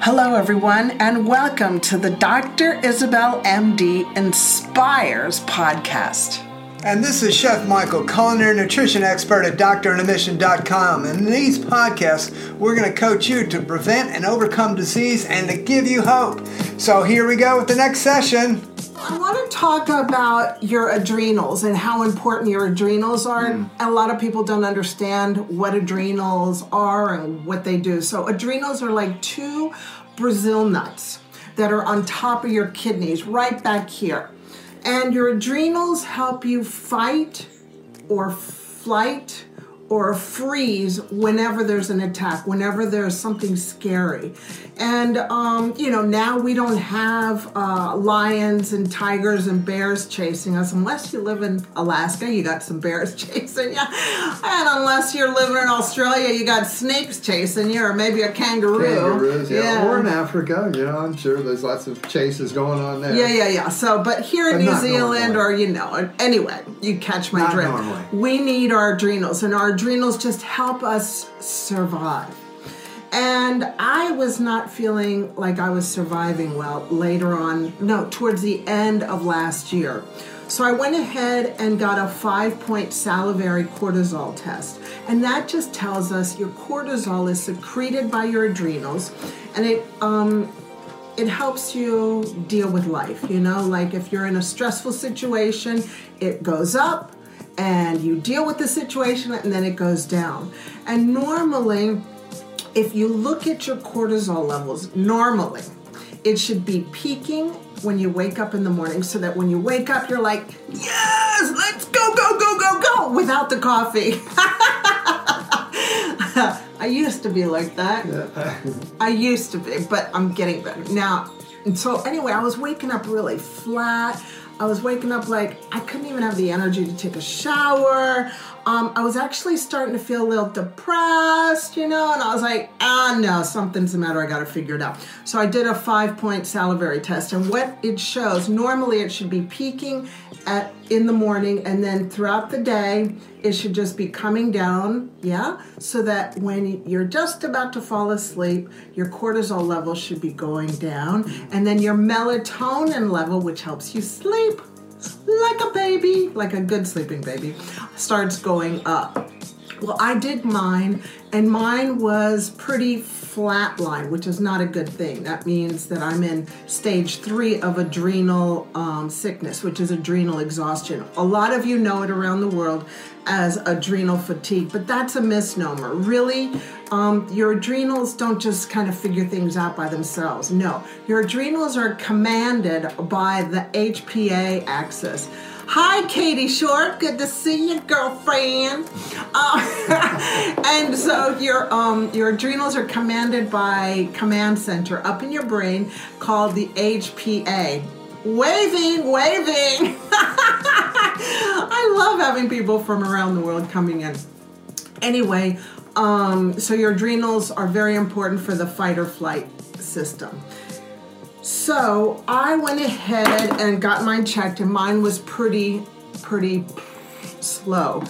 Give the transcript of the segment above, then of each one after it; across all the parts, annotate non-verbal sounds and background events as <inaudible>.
Hello, everyone, and welcome to the Dr. Isabel MD Inspires podcast. And this is Chef Michael, culinary nutrition expert at doctoronamission.com. And in these podcasts, we're going to coach you to prevent and overcome disease and to give you hope. So here we go with the next session. I want to talk about your adrenals and how important your adrenals are. Mm. A lot of people don't understand what adrenals are and what they do. So, adrenals are like two Brazil nuts that are on top of your kidneys, right back here. And your adrenals help you fight or flight or freeze whenever there's an attack, whenever there's something scary. And, um, you know, now we don't have uh, lions and tigers and bears chasing us. Unless you live in Alaska, you got some bears <laughs> chasing you. And unless you're living in Australia, you got snakes chasing you, or maybe a kangaroo. Kangaroos, yeah. yeah. Or in Africa, you know, I'm sure there's lots of chases going on there. Yeah, yeah, yeah. So, but here in but New Zealand, normally. or, you know, anyway, you catch my not drift. Normally. We need our adrenals, and our adrenals just help us survive. And I was not feeling like I was surviving well later on, no, towards the end of last year. So I went ahead and got a five point salivary cortisol test. And that just tells us your cortisol is secreted by your adrenals and it, um, it helps you deal with life. You know, like if you're in a stressful situation, it goes up and you deal with the situation and then it goes down. And normally, if you look at your cortisol levels, normally it should be peaking when you wake up in the morning so that when you wake up, you're like, yes, let's go, go, go, go, go, without the coffee. <laughs> I used to be like that. I used to be, but I'm getting better now. And so, anyway, I was waking up really flat. I was waking up like I couldn't even have the energy to take a shower. Um, I was actually starting to feel a little depressed, you know, and I was like, ah, no, something's the matter. I got to figure it out. So I did a five point salivary test, and what it shows normally it should be peaking at in the morning, and then throughout the day it should just be coming down, yeah, so that when you're just about to fall asleep, your cortisol level should be going down, and then your melatonin level, which helps you sleep like a baby, like a good sleeping baby, starts going up. Well, I did mine, and mine was pretty flatline, which is not a good thing. That means that I'm in stage three of adrenal um, sickness, which is adrenal exhaustion. A lot of you know it around the world as adrenal fatigue, but that's a misnomer. Really, um, your adrenals don't just kind of figure things out by themselves. No, your adrenals are commanded by the HPA axis. Hi, Katie Short. Good to see you, girlfriend. Uh, <laughs> and so your um, your adrenals are commanded by command center up in your brain called the HPA. Waving, waving. <laughs> I love having people from around the world coming in. Anyway, um, so your adrenals are very important for the fight or flight system. So I went ahead and got mine checked, and mine was pretty, pretty slow.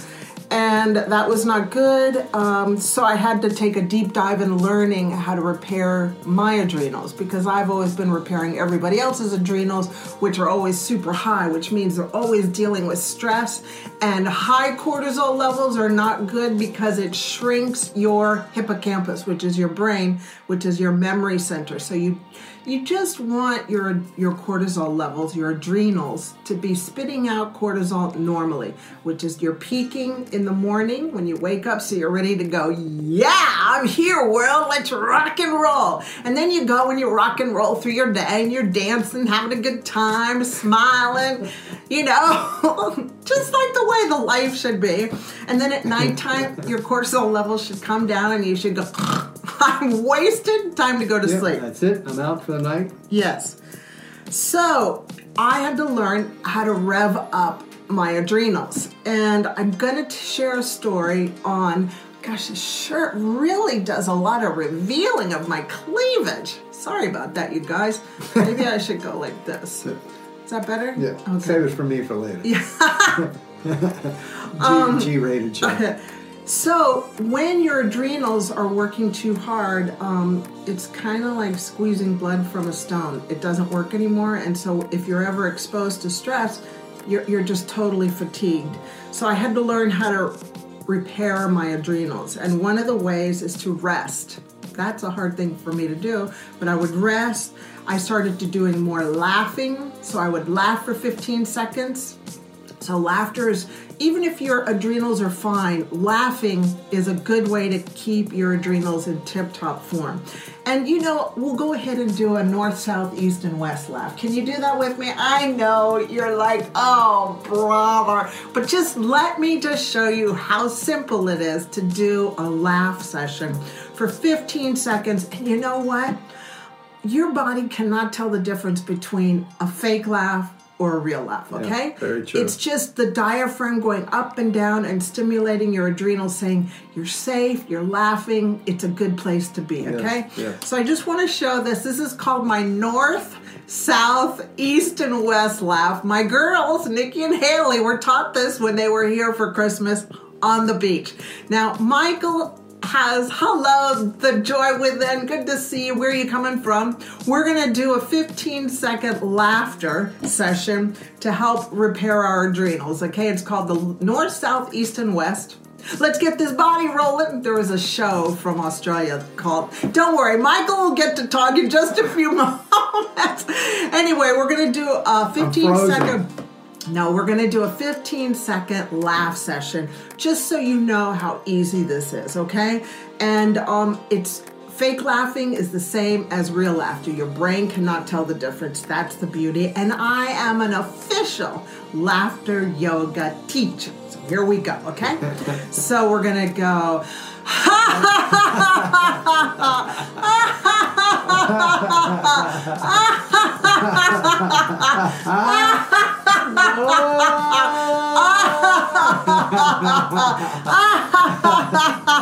And that was not good. Um, so I had to take a deep dive in learning how to repair my adrenals because I've always been repairing everybody else's adrenals, which are always super high, which means they're always dealing with stress. And high cortisol levels are not good because it shrinks your hippocampus, which is your brain, which is your memory center. So you you just want your your cortisol levels, your adrenals to be spitting out cortisol normally, which is you're peaking in the morning when you wake up so you're ready to go, yeah, I'm here world, let's rock and roll. And then you go and you rock and roll through your day and you're dancing, having a good time, smiling, you know, <laughs> just like the way the life should be. And then at nighttime your cortisol levels should come down and you should go I'm wasted. Time to go to yep, sleep. That's it. I'm out for the night. Yes. So I had to learn how to rev up my adrenals. And I'm going to share a story on, gosh, this shirt really does a lot of revealing of my cleavage. Sorry about that, you guys. Maybe I should go like this. <laughs> Is that better? Yeah. Okay. Save it for me for later. Yeah. <laughs> <laughs> G, um, G-rated show. So when your adrenals are working too hard, um, it's kind of like squeezing blood from a stone. It doesn't work anymore, and so if you're ever exposed to stress, you're, you're just totally fatigued. So I had to learn how to repair my adrenals, and one of the ways is to rest. That's a hard thing for me to do, but I would rest. I started to doing more laughing, so I would laugh for 15 seconds. So laughter is even if your adrenals are fine, laughing is a good way to keep your adrenals in tip top form. And you know, we'll go ahead and do a north, south, east, and west laugh. Can you do that with me? I know you're like, oh, brother. But just let me just show you how simple it is to do a laugh session for 15 seconds. And you know what? Your body cannot tell the difference between a fake laugh or a real laugh, okay? Yeah, very true. It's just the diaphragm going up and down and stimulating your adrenals, saying you're safe, you're laughing, it's a good place to be, okay? yes. So I just want to show this. This is called my north, south, east, and west laugh. My girls, Nikki and Haley, were taught this when they were here for Christmas on the beach. Now, Michael has hello the joy within good to see you where are you coming from we're going to do a 15 second laughter session to help repair our adrenals okay it's called the north south east and west Let's get this body rolling. There was a show from Australia called. Don't worry, Michael will get to talk in just a few <laughs> moments. anyway, we're going to do a 15 frozen. second no, we're going to do a 15 second laugh session just so you know how easy this is, okay? And um, it's fake laughing is the same as real laughter. Your brain cannot tell the difference. That's the beauty. And I am an official laughter yoga teacher. So here we go, okay? <laughs> so we're going to go. <laughs> <laughs>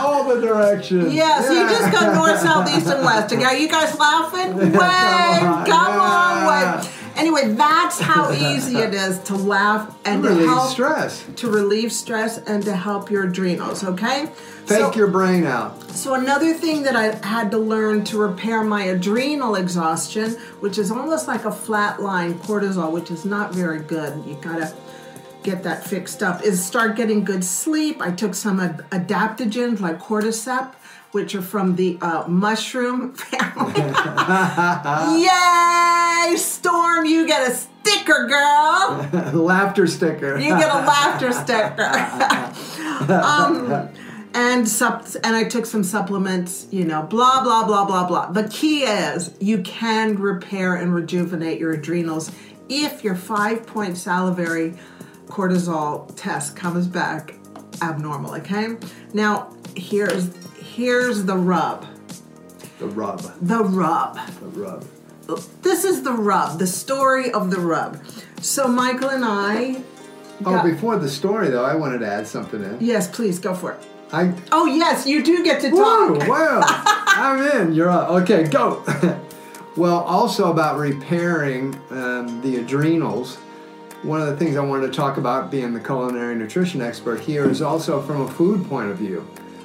All the directions. Yeah, so you just go north, south, east, and west. Are you guys laughing? <laughs> Wait, come on, yeah. wait. Anyway, that's how <laughs> easy it is to laugh and to Relieve help stress. to relieve stress and to help your adrenals. Okay. Fake so, your brain out. so another thing that I had to learn to repair my adrenal exhaustion, which is almost like a flatline cortisol, which is not very good. You gotta get that fixed up. Is start getting good sleep. I took some ad- adaptogens like cordyceps, which are from the uh, mushroom <laughs> family. <laughs> Yay! Storm, you get a sticker, girl. <laughs> Laughter sticker. You get a laughter sticker. um, and sup- and I took some supplements, you know, blah blah blah blah blah. The key is you can repair and rejuvenate your adrenals if your five point salivary cortisol test comes back abnormal. Okay. Now here's here's the rub. the rub. The rub The rub. this is the rub, the story of the rub. So Michael and I. Oh, before the story though, I wanted to add something in. yes, please go for it. I Oh yes, you do get to talk. wow, <laughs> I'm in. You're up. Okay, go. <laughs> well, also about repairing um, the adrenals. One of the things I wanted to talk about, being the culinary nutrition expert here, is also from a food point of view.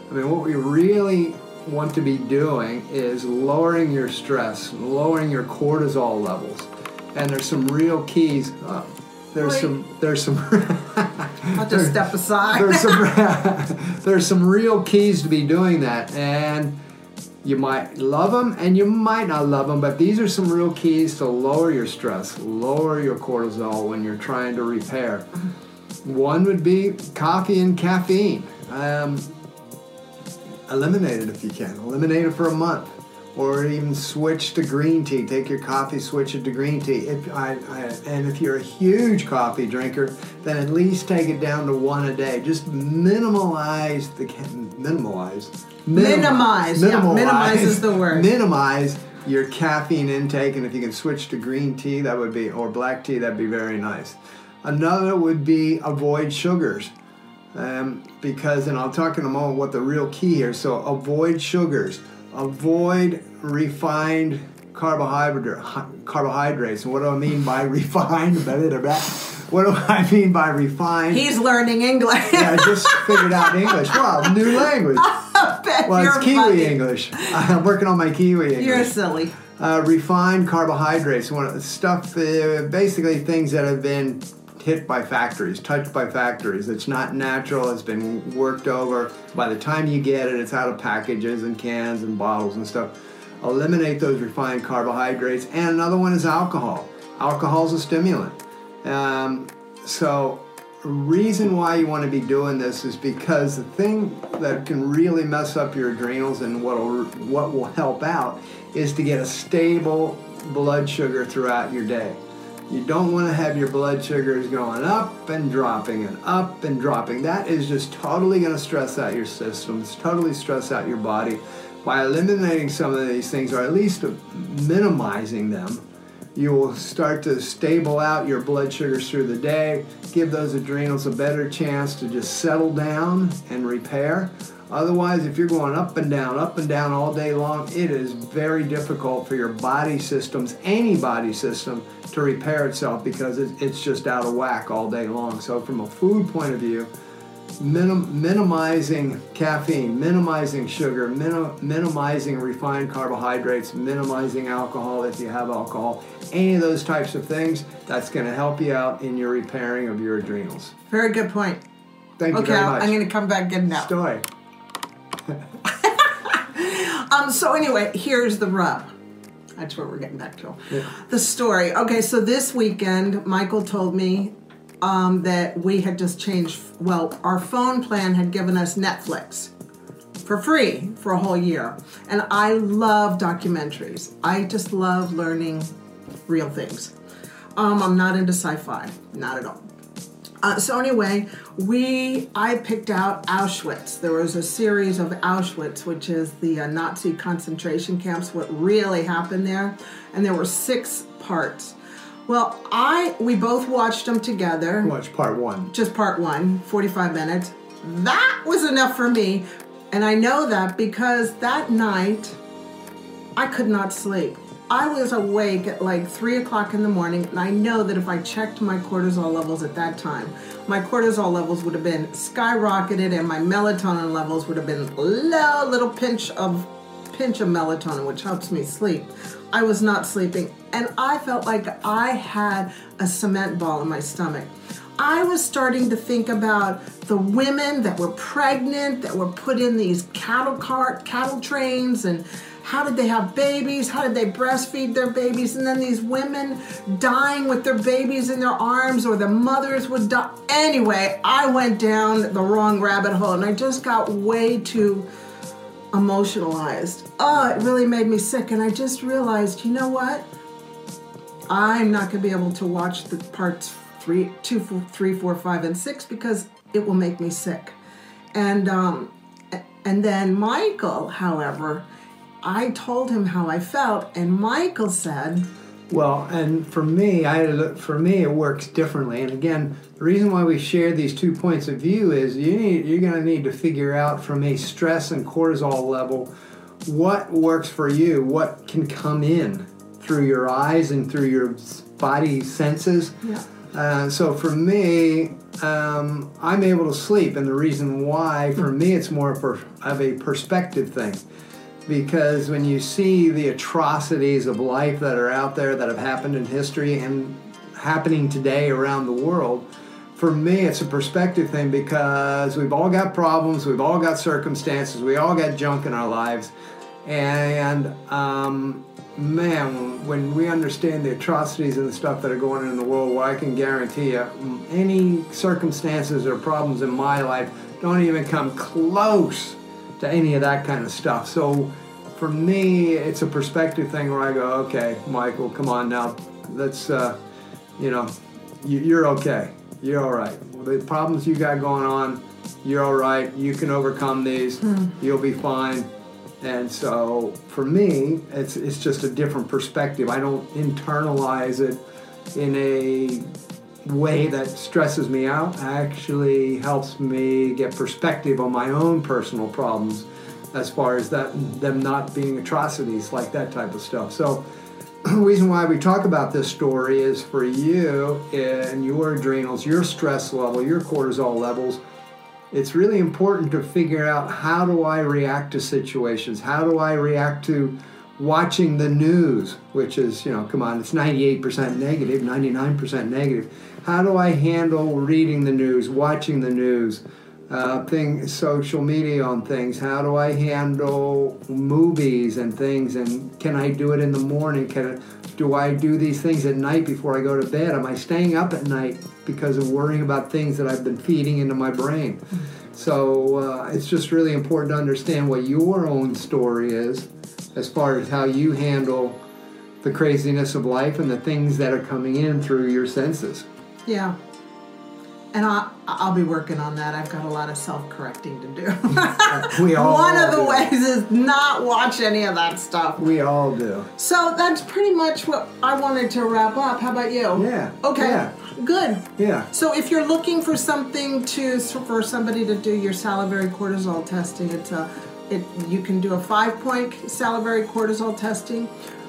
I mean, what we really want to be doing is lowering your stress, lowering your cortisol levels, and there's some real keys. Uh, there's Wait. some. There's some. <laughs> I'll just step aside. there's some <laughs> <laughs> there's some real keys to be doing that and you might love them and you might not love them but these are some real keys to lower your stress lower your cortisol when you're trying to repair one would be coffee and caffeine um, eliminate it if you can. Eliminate it for a month. Or even switch to green tea. Take your coffee switch it to green tea. If I, I, and if you're a huge coffee drinker then at least take it down to one a day. Just minimalize the minimalize? Minimize, yeah, minimize is the word. minimize your caffeine intake and if you can switch to green tea that would be or black tea that'd be very nice. Another would be avoid sugars um, because, and I'll talk in a moment what the real key here. So avoid sugars, avoid refined carbohydrate carbohydrates. And what do I mean by <laughs> refined? What do I mean by refined? He's learning English. yeah, I just <laughs> figured out English. Wow, new language. Well, it's Kiwi funny. English. <laughs> I'm working on my Kiwi English. You're silly. uh, refined carbohydrates, one stuff, uh, basically things that have been hit by factories, touched by factories. It's not natural. It's been worked over. By the time you get it, it's out of packages and cans and bottles and stuff. Eliminate those refined carbohydrates. And another one is alcohol. Alcohol is a stimulant. Um, so reason why you want to be doing this is because the thing that can really mess up your adrenals and what will what will help out is to get a stable blood sugar throughout your day. You don't want to have your blood sugars going up and dropping and up and dropping. That is just totally going to stress out your system. It's totally stress out your body. By eliminating some of these things, or at least minimizing them, you will start to stable out your blood sugars through the day, give those adrenals a better chance to just settle down and repair. Otherwise, if you're going up and down, up and down all day long, it is very difficult for your body systems, any body system, to repair itself because it's just out of whack all day long. So, from a food point of view, minim- minimizing caffeine, minimizing sugar, minim- minimizing refined carbohydrates, minimizing alcohol if you have alcohol, any of those types of things, that's going to help you out in your repairing of your adrenals. Very good point. Thank you very much. Okay, I'm going to come back good now. Story. <laughs> Um, so anyway, here's the rub. That's where we're getting back to. The story. Okay, so this weekend, Michael told me um, that we had just changed. Well, our phone plan had given us Netflix for free for a whole year, and I love documentaries. I just love learning real things. Um, I'm not into sci-fi, not at all. Uh, so anyway, we I picked out Auschwitz. There was a series of Auschwitz, which is the uh, Nazi concentration camps. What really happened there, and there were six parts. Well, I we both watched them together. Watch part one. Just part one, 45 minutes. That was enough for me, and I know that because that night I could not sleep. I was awake at like three o'clock in the morning, and I know that if I checked my cortisol levels at that time, my cortisol levels would have been skyrocketed, and my melatonin levels would have been low, little pinch of pinch of melatonin, which helps me sleep. I was not sleeping, and I felt like I had a cement ball in my stomach. I was starting to think about the women that were pregnant, that were put in these cattle cart, cattle trains, and how did they have babies? How did they breastfeed their babies? And then these women dying with their babies in their arms, or the mothers would die. Anyway, I went down the wrong rabbit hole, and I just got way too emotionalized. Oh, it really made me sick, and I just realized, you know what? I'm not going to be able to watch the parts three, two, four, three, four, five, and six because it will make me sick. And um, and then Michael, however, I told him how I felt, and Michael said, Well, and for me, I for me it works differently. And again, the reason why we share these two points of view is you need you're going to need to figure out from a stress and cortisol level what works for you, what can come in through your eyes and through your body senses. Yeah. Uh, so for me, um, I'm able to sleep, and the reason why for me it's more of a perspective thing because when you see the atrocities of life that are out there that have happened in history and happening today around the world, for me it's a perspective thing because we've all got problems, we've all got circumstances, we all got junk in our lives, and um, man, when we understand the atrocities and the stuff that are going on in the world, well, I can guarantee you, any circumstances or problems in my life don't even come close to any of that kind of stuff. So for me, it's a perspective thing where I go, okay, Michael, come on now, let's, uh, you know, you, you're okay. You're all right. The problems you got going on, you're all right. You can overcome these. You'll be fine. And so for me, it's it's just a different perspective. I don't internalize it in a way that stresses me out. Actually helps me get perspective on my own personal problems as far as that them not being atrocities like that type of stuff. So the <clears throat> reason why we talk about this story is for you and your adrenals, your stress level, your cortisol levels. It's really important to figure out how do I react to situations? How do I react to watching the news, which is, you know, come on, it's 98% negative, 99% negative. How do I handle reading the news, watching the news? uh, thing, social media on things. How do I handle movies and things? And can I do it in the morning? Can I, do I do these things at night before I go to bed? Am I staying up at night because of worrying about things that I've been feeding into my brain? So uh, it's just really important to understand what your own story is as far as how you handle the craziness of life and the things that are coming in through your senses. Yeah and I, I'll be working on that. I've got a lot of self-correcting to do. <laughs> we all One of the do. ways is not watch any of that stuff. We all do. So that's pretty much what I wanted to wrap up. How about you? Yeah. Okay. Yeah. Good. Yeah. So if you're looking for something to for somebody to do your salivary cortisol testing, it's a it you can do a five point salivary cortisol testing,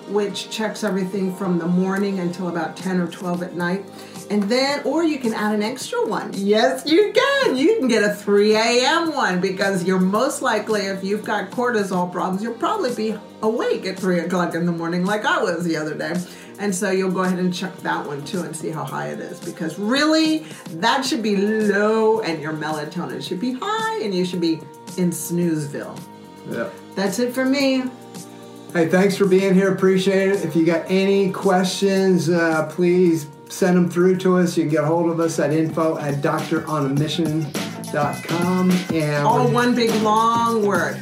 which checks everything from the morning until about ten or twelve at night and then, or you can add an extra one. Yes, you can. You can get a 3 a.m. one because you're most likely, if you've got cortisol problems, you'll probably be awake at 3 o'clock in the morning, like I was the other day. And so you'll go ahead and check that one too and see how high it is because really that should be low and your melatonin should be high and you should be in snoozeville. Yeah. That's it for me. Hey, thanks for being here. Appreciate it. If you got any questions, uh, please send them through to us. You can get a hold of us at info at doctoronamission.com. And all one big long word.